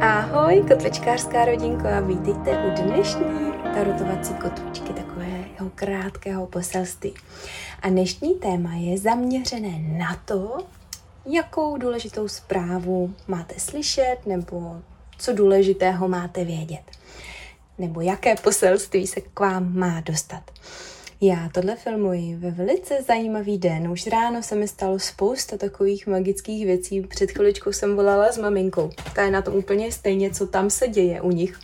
Ahoj, kotvičkářská rodinko a vítejte u dnešní tarotovací kotvičky, takového krátkého poselství. A dnešní téma je zaměřené na to, jakou důležitou zprávu máte slyšet nebo co důležitého máte vědět. Nebo jaké poselství se k vám má dostat. Já tohle filmuji ve velice zajímavý den. Už ráno se mi stalo spousta takových magických věcí. Před chviličkou jsem volala s maminkou. Ta je na tom úplně stejně, co tam se děje u nich.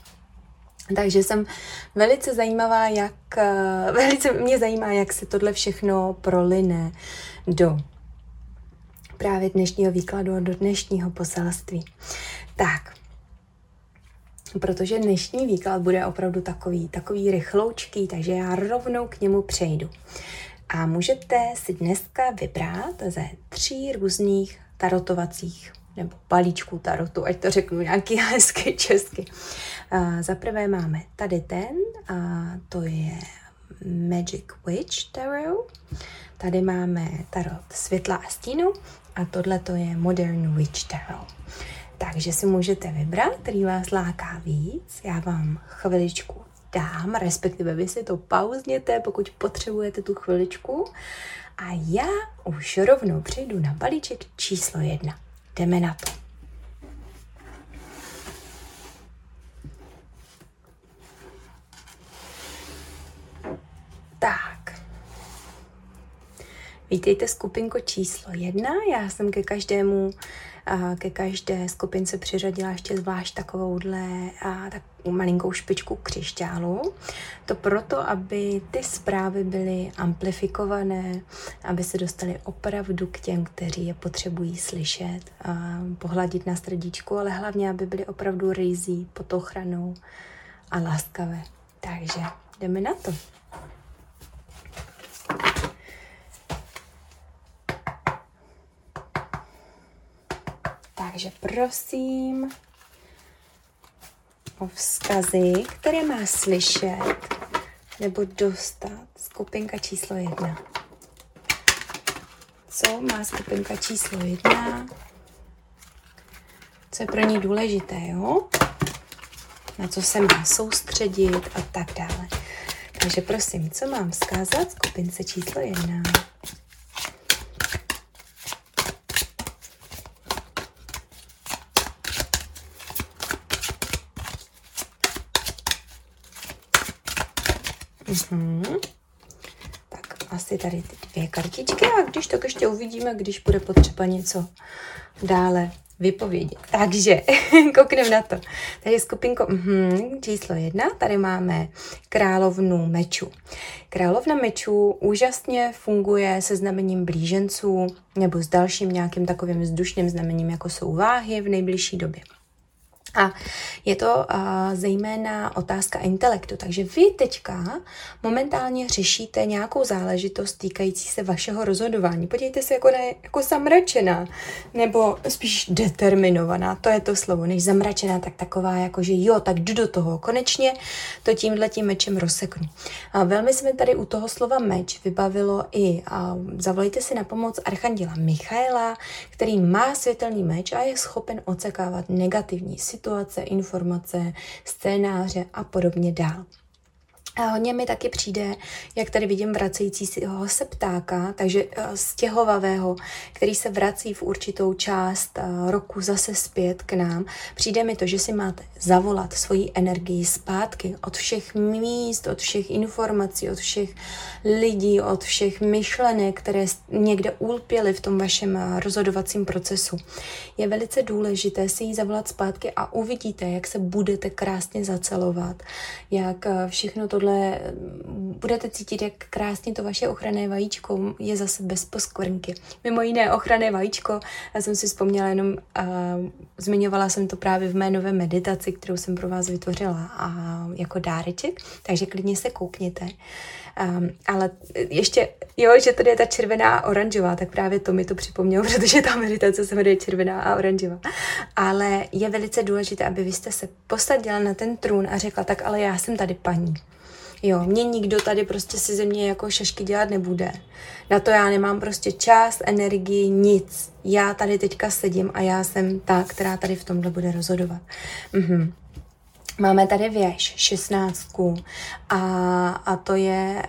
Takže jsem velice zajímavá, jak, eh, velice mě zajímá, jak se tohle všechno proline do právě dnešního výkladu a do dnešního poselství. Tak, protože dnešní výklad bude opravdu takový, takový rychloučký, takže já rovnou k němu přejdu. A můžete si dneska vybrat ze tří různých tarotovacích nebo balíčků tarotu, ať to řeknu nějaký hezky česky. Za prvé máme tady ten, a to je Magic Witch Tarot. Tady máme tarot světla a stínu a tohle to je Modern Witch Tarot. Takže si můžete vybrat, který vás láká víc. Já vám chviličku dám, respektive vy si to pauzněte, pokud potřebujete tu chviličku. A já už rovnou přejdu na balíček číslo jedna. Jdeme na to. Tak. Vítejte skupinko číslo jedna. Já jsem ke každému ke každé skupince přiřadila ještě zvlášť takovouhle a, tak malinkou špičku křišťálu. To proto, aby ty zprávy byly amplifikované, aby se dostali opravdu k těm, kteří je potřebují slyšet, a pohladit na srdíčku, ale hlavně, aby byly opravdu rizí pod ochranou a láskavé. Takže jdeme na to. Takže prosím o vzkazy, které má slyšet nebo dostat skupinka číslo jedna. Co má skupinka číslo jedna? Co je pro ní důležité, jo? Na co se má soustředit a tak dále. Takže prosím, co mám vzkázat skupince číslo jedna? Mm-hmm. Tak asi tady ty dvě kartičky a když tak ještě uvidíme, když bude potřeba něco dále vypovědět. Takže koukneme na to. Tady skupinko mm, číslo jedna, tady máme královnu mečů. Královna mečů úžasně funguje se znamením blíženců nebo s dalším nějakým takovým vzdušným znamením, jako jsou váhy v nejbližší době. A je to uh, zejména otázka intelektu. Takže vy teďka momentálně řešíte nějakou záležitost týkající se vašeho rozhodování. Podívejte se jako, ne, jako zamračená, nebo spíš determinovaná, to je to slovo, než zamračená, tak taková jako, že jo, tak jdu do toho. Konečně to tímhle tím mečem rozseknu. A velmi se mi tady u toho slova meč vybavilo i, a zavolejte si na pomoc Archanděla Michaela, který má světelný meč a je schopen odsekávat negativní situace situace, informace, scénáře a podobně dál. A hodně mi taky přijde, jak tady vidím vracející se ptáka, takže eh, stěhovavého, který se vrací v určitou část eh, roku zase zpět k nám. Přijde mi to, že si máte zavolat svoji energii zpátky od všech míst, od všech informací, od všech lidí, od všech myšlenek, které někde ulpěly v tom vašem eh, rozhodovacím procesu. Je velice důležité si ji zavolat zpátky a uvidíte, jak se budete krásně zacelovat, jak všechno tohle tohle budete cítit, jak krásně to vaše ochranné vajíčko je zase bez poskvrnky. Mimo jiné ochranné vajíčko, já jsem si vzpomněla jenom, uh, zmiňovala jsem to právě v mé nové meditaci, kterou jsem pro vás vytvořila a jako dáreček, takže klidně se koukněte. Um, ale ještě, jo, že tady je ta červená a oranžová, tak právě to mi to připomnělo, protože ta meditace se jmenuje červená a oranžová. Ale je velice důležité, aby vy jste se posadila na ten trůn a řekla, tak ale já jsem tady paní Jo, mě nikdo tady prostě si ze mě jako šašky dělat nebude. Na to já nemám prostě čas, energii, nic. Já tady teďka sedím a já jsem ta, která tady v tomhle bude rozhodovat. Mhm. Máme tady věž, šestnáctku a, a to je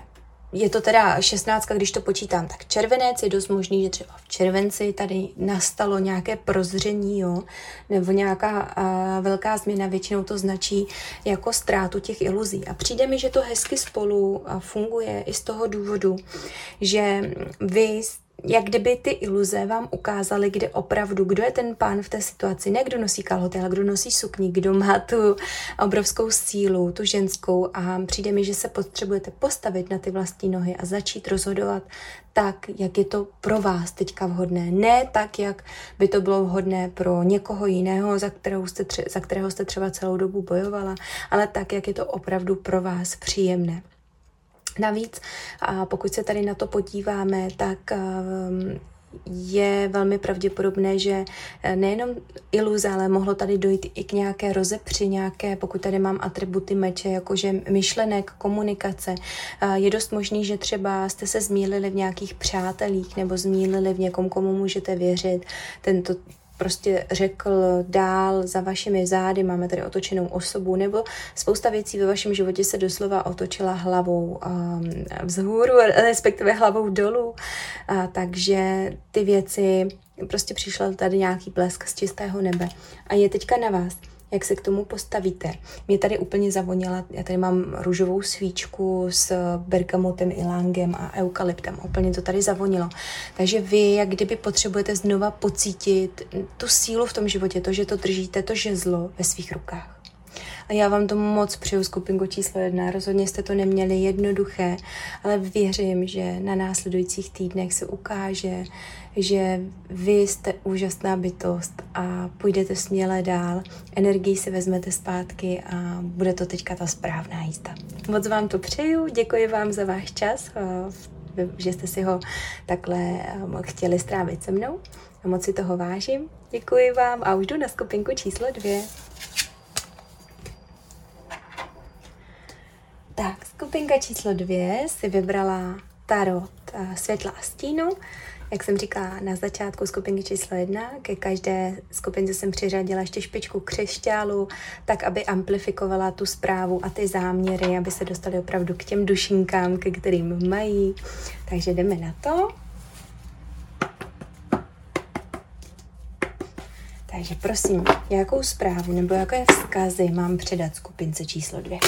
je to teda 16, když to počítám, tak červenec je dost možný, že třeba v červenci tady nastalo nějaké prozření, jo, nebo nějaká uh, velká změna, většinou to značí jako ztrátu těch iluzí. A přijde mi, že to hezky spolu funguje i z toho důvodu, že vy jak kdyby ty iluze vám ukázaly, kde opravdu, kdo je ten pán v té situaci, ne kdo nosí kalhoty, ale kdo nosí sukni, kdo má tu obrovskou sílu, tu ženskou a přijde mi, že se potřebujete postavit na ty vlastní nohy a začít rozhodovat tak, jak je to pro vás teďka vhodné. Ne tak, jak by to bylo vhodné pro někoho jiného, za, kterou jste tře- za kterého jste třeba celou dobu bojovala, ale tak, jak je to opravdu pro vás příjemné. Navíc, a pokud se tady na to podíváme, tak um, je velmi pravděpodobné, že eh, nejenom iluze, ale mohlo tady dojít i k nějaké rozepři, nějaké, pokud tady mám atributy meče, jakože myšlenek, komunikace. Je dost možný, že třeba jste se zmílili v nějakých přátelích nebo zmílili v někom, komu můžete věřit. Tento prostě řekl dál za vašimi zády, máme tady otočenou osobu, nebo spousta věcí ve vašem životě se doslova otočila hlavou um, vzhůru, respektive hlavou dolů. A, takže ty věci, prostě přišel tady nějaký blesk z čistého nebe. A je teďka na vás, jak se k tomu postavíte. Mě tady úplně zavonila, já tady mám růžovou svíčku s bergamotem, ilangem a eukalyptem. Úplně to tady zavonilo. Takže vy, jak kdyby potřebujete znova pocítit tu sílu v tom životě, to, že to držíte, to žezlo ve svých rukách. A já vám to moc přeju skupinko číslo jedna. Rozhodně jste to neměli jednoduché, ale věřím, že na následujících týdnech se ukáže, že vy jste úžasná bytost a půjdete směle dál, energii si vezmete zpátky a bude to teďka ta správná jízda. Moc vám to přeju, děkuji vám za váš čas, že jste si ho takhle eh, chtěli strávit se mnou. A moc si toho vážím. Děkuji vám a už jdu na skupinku číslo dvě. Tak, skupinka číslo dvě si vybrala tarot eh, světla a stínu. Jak jsem říkala na začátku skupinky číslo jedna, ke každé skupince jsem přiřadila ještě špičku křišťálu, tak aby amplifikovala tu zprávu a ty záměry, aby se dostali opravdu k těm dušinkám, ke kterým mají. Takže jdeme na to. Takže prosím, jakou zprávu nebo jaké vzkazy mám předat skupince číslo dvě?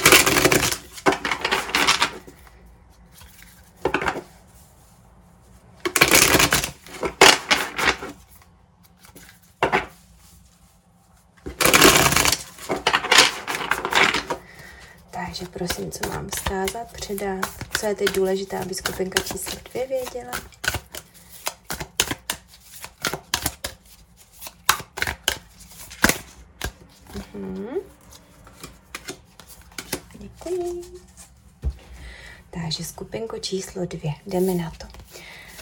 Takže prosím, co mám vzkázat, předat, co je teď důležité, aby skupinka číslo dvě věděla. Mhm. Děkuji. Takže skupinko číslo dvě, jdeme na to.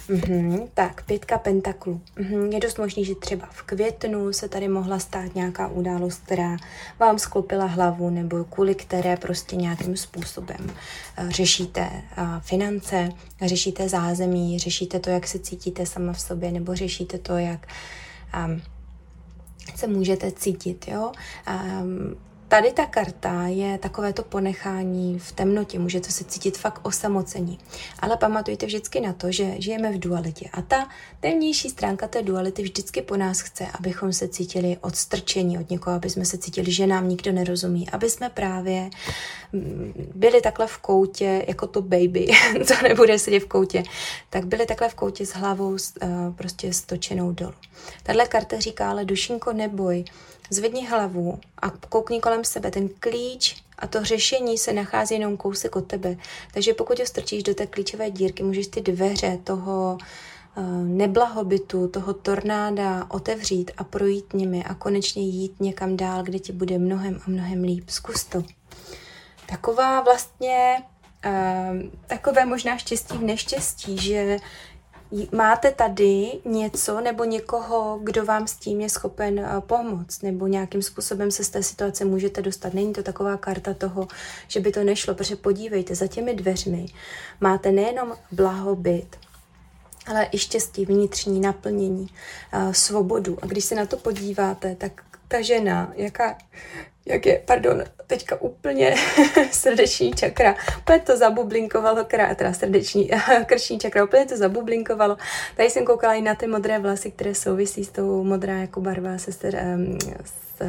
Mm-hmm, tak, pětka pentaklů. Mm-hmm, je dost možný, že třeba v květnu se tady mohla stát nějaká událost, která vám sklopila hlavu nebo kvůli které prostě nějakým způsobem uh, řešíte uh, finance, řešíte zázemí, řešíte to, jak se cítíte sama v sobě nebo řešíte to, jak um, se můžete cítit, jo. Um, Tady ta karta je takové to ponechání v temnotě, můžete se cítit fakt osamocení. Ale pamatujte vždycky na to, že žijeme v dualitě a ta temnější stránka té duality vždycky po nás chce, abychom se cítili odstrčení od někoho, aby jsme se cítili, že nám nikdo nerozumí, aby jsme právě mm, byli takhle v koutě, jako to baby, co nebude sedět v koutě, tak byli takhle v koutě s hlavou uh, prostě stočenou dolů. Tahle karta říká, ale dušinko neboj, Zvedni hlavu a koukni kolem sebe. Ten klíč a to řešení se nachází jenom kousek od tebe. Takže pokud ho strčíš do té klíčové dírky, můžeš ty dveře toho uh, neblahobytu, toho tornáda otevřít a projít nimi a konečně jít někam dál, kde ti bude mnohem a mnohem líp. Zkus to. Taková vlastně, uh, takové možná štěstí v neštěstí, že máte tady něco nebo někoho, kdo vám s tím je schopen eh, pomoct, nebo nějakým způsobem se z té situace můžete dostat. Není to taková karta toho, že by to nešlo, protože podívejte, za těmi dveřmi máte nejenom blahobyt, ale i štěstí, vnitřní naplnění, eh, svobodu. A když se na to podíváte, tak ta žena, jaká, jak je, pardon, teďka úplně srdeční čakra, úplně to zabublinkovalo, krát, teda srdeční, krční čakra, úplně to zabublinkovalo. Tady jsem koukala i na ty modré vlasy, které souvisí s tou modrá jako barva se, s, s,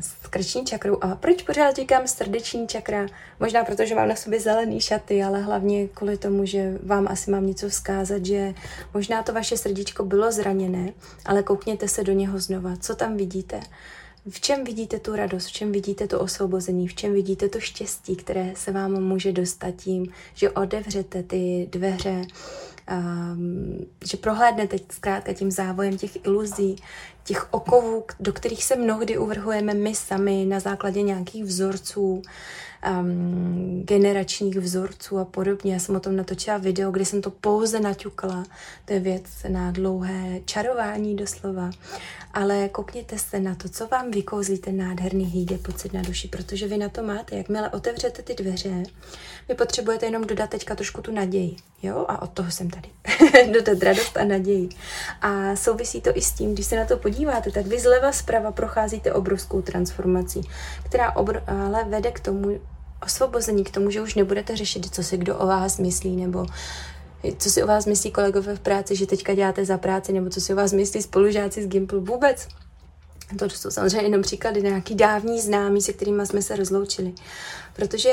s krční čakrou. A proč pořád říkám srdeční čakra? Možná proto, že mám na sobě zelený šaty, ale hlavně kvůli tomu, že vám asi mám něco vzkázat, že možná to vaše srdíčko bylo zraněné, ale koukněte se do něho znova. Co tam vidíte? V čem vidíte tu radost, v čem vidíte to osvobození, v čem vidíte to štěstí, které se vám může dostat tím, že odevřete ty dveře, um, že prohlédnete zkrátka tím závojem těch iluzí, těch okovů, do kterých se mnohdy uvrhujeme my sami na základě nějakých vzorců, um, generačních vzorců a podobně. Já jsem o tom natočila video, kde jsem to pouze naťukla. To je věc na dlouhé čarování doslova. Ale koukněte se na to, co vám vykouzlí ten nádherný hýdě pocit na duši, protože vy na to máte. Jakmile otevřete ty dveře, vy potřebujete jenom dodat teďka trošku tu naději. Jo? A od toho jsem tady. dodat radost a naději. A souvisí to i s tím, když se na to podíváte, tak vy zleva zprava procházíte obrovskou transformací, která obr- ale vede k tomu, osvobození k tomu, že už nebudete řešit, co si kdo o vás myslí, nebo co si o vás myslí kolegové v práci, že teďka děláte za práci, nebo co si o vás myslí spolužáci z Gimplu. Vůbec. To jsou samozřejmě jenom příklady nějaký dávní známí, se kterými jsme se rozloučili. Protože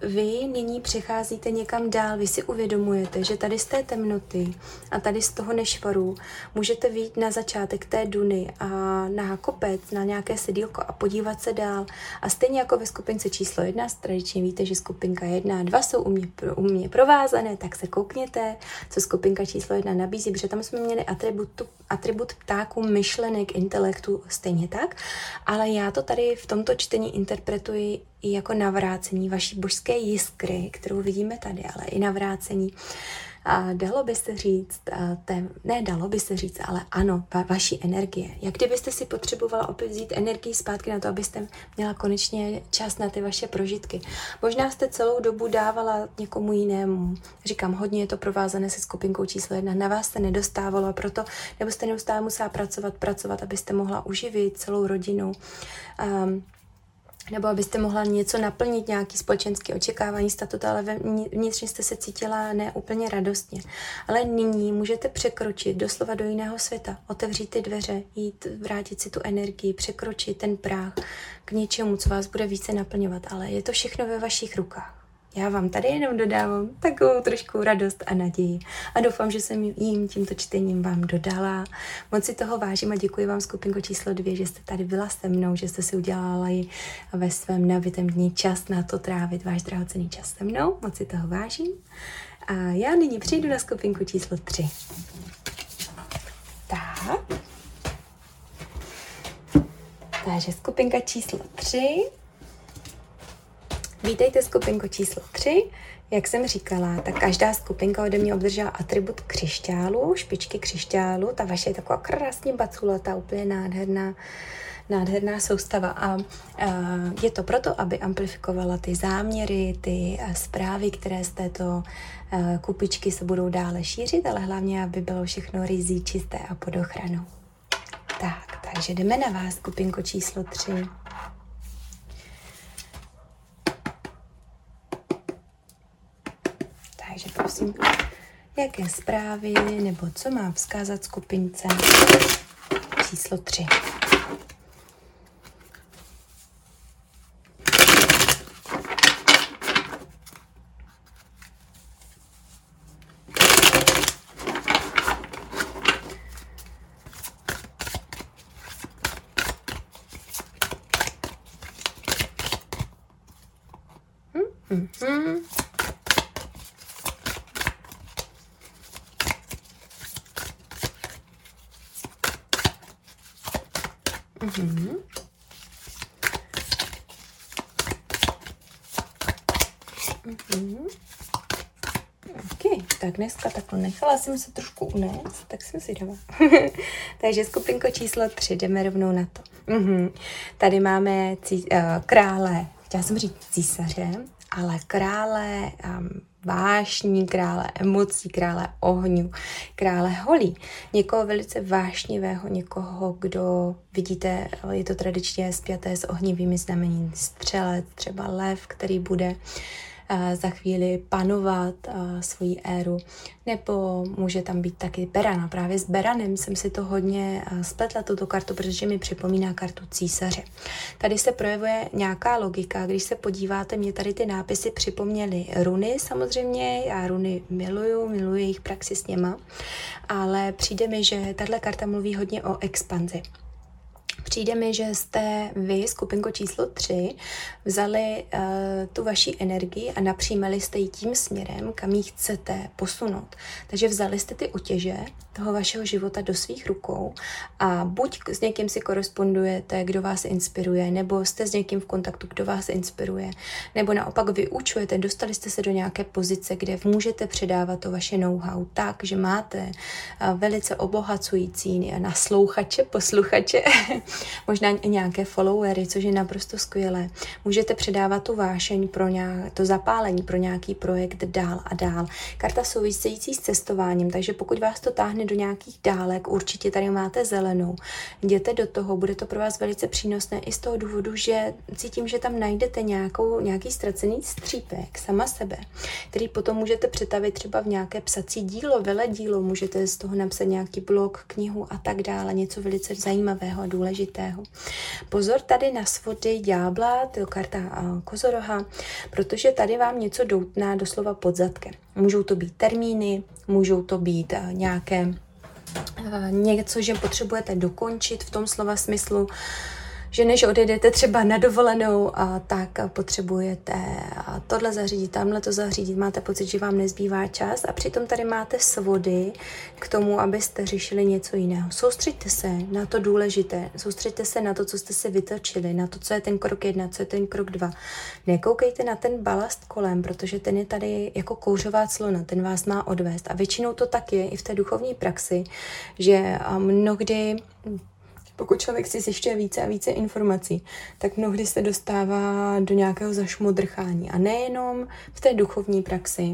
vy nyní přecházíte někam dál, vy si uvědomujete, že tady z té temnoty a tady z toho nešvaru můžete vyjít na začátek té duny a na kopec, na nějaké sedílko a podívat se dál. A stejně jako ve skupince číslo jedna, tradičně víte, že skupinka jedna a dva jsou u mě, u mě provázané, tak se koukněte, co skupinka číslo jedna nabízí, protože tam jsme měli atribut, atribut ptáků, myšlenek, intelektu stejně tak, ale já to tady v tomto čtení interpretuji i jako navrácení vaší božské jiskry, kterou vidíme tady, ale i navrácení a dalo by se říct, té, ne dalo by se říct, ale ano, va, vaší energie. Jak kdybyste si potřebovala opět vzít energii zpátky na to, abyste měla konečně čas na ty vaše prožitky. Možná jste celou dobu dávala někomu jinému. Říkám, hodně je to provázané se skupinkou číslo jedna. Na vás se nedostávalo a proto, nebo jste neustále musela pracovat, pracovat, abyste mohla uživit celou rodinu. Um, nebo abyste mohla něco naplnit, nějaký společenský očekávání statut, ale vnitřně jste se cítila neúplně radostně. Ale nyní můžete překročit doslova do jiného světa, otevřít ty dveře, jít, vrátit si tu energii, překročit ten práh k něčemu, co vás bude více naplňovat, ale je to všechno ve vašich rukách. Já vám tady jenom dodávám takovou trošku radost a naději. A doufám, že jsem jim tímto čtením vám dodala. Moc si toho vážím a děkuji vám skupinko číslo dvě, že jste tady byla se mnou, že jste si udělala i ve svém nabitém dní čas na to trávit váš drahocený čas se mnou. Moc si toho vážím. A já nyní přijdu na skupinku číslo tři. Tak. Takže skupinka číslo tři Vítejte skupinko číslo 3. Jak jsem říkala, tak každá skupinka ode mě obdržela atribut křišťálu, špičky křišťálu. Ta vaše je taková krásně baculata, úplně nádherná, nádherná soustava. A, a je to proto, aby amplifikovala ty záměry, ty zprávy, které z této kupičky se budou dále šířit, ale hlavně, aby bylo všechno rizí, čisté a pod ochranou. Tak, takže jdeme na vás, skupinko číslo 3. Takže prosím, jaké zprávy nebo co má vzkázat skupince číslo 3. Mm-hmm. Mhm. Mhm. Okay, tak dneska takhle nechala jsem se trošku unést, tak jsem si dala. Takže skupinko číslo tři, jdeme rovnou na to. Mm-hmm. Tady máme cí, uh, krále, chtěla jsem říct císaře, ale krále um, vášní, krále emocí, krále ohňu, krále holí. Někoho velice vášnivého, někoho, kdo vidíte, je to tradičně spjaté s ohnivými znamení střelec, třeba lev, který bude uh, za chvíli panovat svoji éru. Nebo může tam být taky Beran. A právě s Beranem jsem si to hodně spletla, tuto kartu, protože mi připomíná kartu císaře. Tady se projevuje nějaká logika. Když se podíváte, mě tady ty nápisy připomněly runy samozřejmě. Já runy miluju, miluji jejich praxi s něma. Ale přijde mi, že tahle karta mluví hodně o expanzi. Přijde mi, že jste vy, skupinko číslo 3, vzali uh, tu vaši energii a napříjmali jste ji tím směrem, kam ji chcete posunout. Takže vzali jste ty otěže toho vašeho života do svých rukou a buď s někým si korespondujete, kdo vás inspiruje, nebo jste s někým v kontaktu, kdo vás inspiruje, nebo naopak vyučujete, dostali jste se do nějaké pozice, kde můžete předávat to vaše know-how tak, že máte uh, velice obohacující naslouchače, posluchače, možná nějaké followery, což je naprosto skvělé. Můžete předávat tu vášeň pro nějak, to zapálení pro nějaký projekt dál a dál. Karta související s cestováním, takže pokud vás to táhne do nějakých dálek, určitě tady máte zelenou. Jděte do toho, bude to pro vás velice přínosné i z toho důvodu, že cítím, že tam najdete nějakou, nějaký ztracený střípek sama sebe, který potom můžete přetavit třeba v nějaké psací dílo, veledílo, můžete z toho napsat nějaký blog, knihu a tak dále, něco velice zajímavého a důležitého důležitého. Pozor tady na svody ďábla, to karta kozoroha, protože tady vám něco doutná doslova pod zadkem. Můžou to být termíny, můžou to být nějaké něco, že potřebujete dokončit v tom slova smyslu, že než odejdete třeba na dovolenou, a tak potřebujete tohle zařídit, tamhle to zařídit, máte pocit, že vám nezbývá čas a přitom tady máte svody k tomu, abyste řešili něco jiného. Soustřeďte se na to důležité, soustřeďte se na to, co jste se vytočili, na to, co je ten krok jedna, co je ten krok dva. Nekoukejte na ten balast kolem, protože ten je tady jako kouřová clona, ten vás má odvést. A většinou to tak je i v té duchovní praxi, že mnohdy pokud člověk si zjišťuje více a více informací, tak mnohdy se dostává do nějakého zašmodrchání. A nejenom v té duchovní praxi,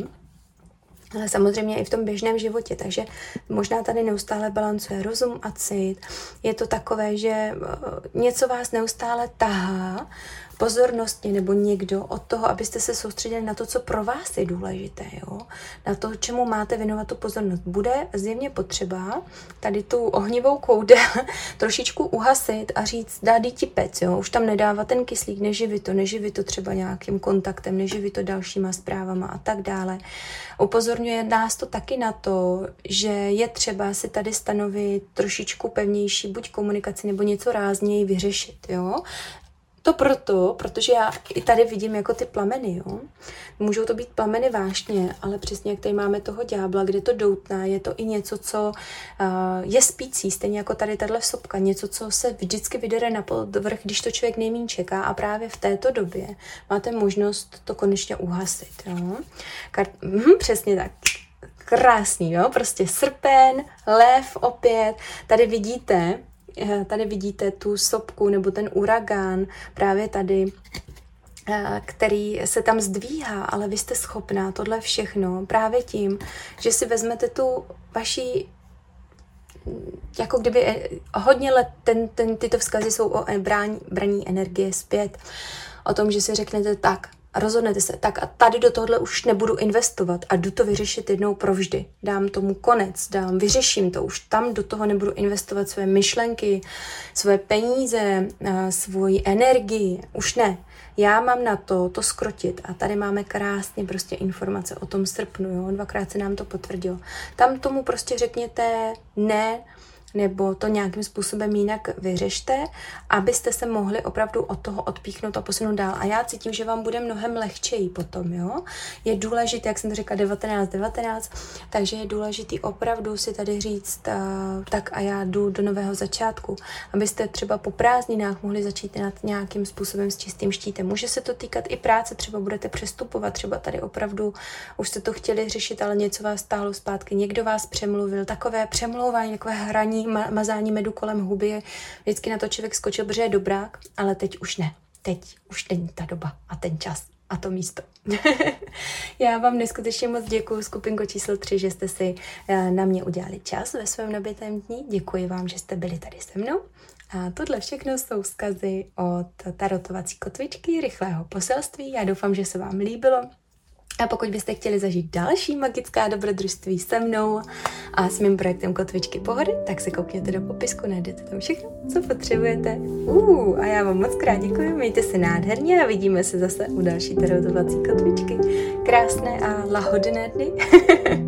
ale samozřejmě i v tom běžném životě. Takže možná tady neustále balancuje rozum a cit. Je to takové, že eh, něco vás neustále tahá pozornosti nebo někdo od toho, abyste se soustředili na to, co pro vás je důležité, jo? na to, čemu máte věnovat tu pozornost. Bude zjevně potřeba tady tu ohnivou koudel trošičku uhasit a říct, dá ti pec, jo? už tam nedává ten kyslík, neživí to, neživí to třeba nějakým kontaktem, neživí to dalšíma zprávama a tak dále. Upozorňuje nás to taky na to, že je třeba si tady stanovit trošičku pevnější buď komunikaci nebo něco rázněji vyřešit. Jo? To proto, protože já i tady vidím jako ty plameny, jo. Můžou to být plameny vášně, ale přesně jak tady máme toho ďábla, kde to doutná, je to i něco, co uh, je spící, stejně jako tady tahle sopka, něco, co se vždycky vydere na podvrch, když to člověk nejmín čeká a právě v této době máte možnost to konečně uhasit, jo. Kar- hm, přesně tak krásný, jo, prostě srpen, lev opět, tady vidíte, tady vidíte tu sopku nebo ten uragán právě tady, eh, který se tam zdvíhá, ale vy jste schopná tohle všechno právě tím, že si vezmete tu vaši jako kdyby eh, hodně let ten, ten, tyto vzkazy jsou o brání, braní energie zpět. O tom, že si řeknete tak, a rozhodnete se, tak a tady do tohle už nebudu investovat a jdu to vyřešit jednou provždy. Dám tomu konec, dám, vyřeším to, už tam do toho nebudu investovat své myšlenky, své peníze, svoji energii, už ne. Já mám na to to skrotit a tady máme krásně prostě informace o tom srpnu, jo? dvakrát se nám to potvrdilo. Tam tomu prostě řekněte ne, nebo to nějakým způsobem jinak vyřešte, abyste se mohli opravdu od toho odpíchnout a posunout dál. A já cítím, že vám bude mnohem lehčeji potom, jo. Je důležité, jak jsem to řekla, 19, 19, takže je důležité opravdu si tady říct, uh, tak a já jdu do nového začátku, abyste třeba po prázdninách mohli začít nad nějakým způsobem s čistým štítem. Může se to týkat i práce, třeba budete přestupovat, třeba tady opravdu už jste to chtěli řešit, ale něco vás stáhlo zpátky, někdo vás přemluvil, takové přemlouvání, takové hraní, ma- mazání medu kolem huby je vždycky na to člověk skočil, protože je dobrák, ale teď už ne. Teď už není ta doba a ten čas a to místo. Já vám neskutečně moc děkuji, skupinko číslo 3, že jste si eh, na mě udělali čas ve svém nabitém dní. Děkuji vám, že jste byli tady se mnou. A tohle všechno jsou vzkazy od tarotovací kotvičky, rychlého poselství. Já doufám, že se vám líbilo. A pokud byste chtěli zažít další magická dobrodružství se mnou a s mým projektem Kotvičky pohody, tak se koukněte do popisku, najdete tam všechno, co potřebujete. Uh, a já vám moc krát děkuji, mějte se nádherně a vidíme se zase u další tarotovací kotvičky. Krásné a lahodné dny.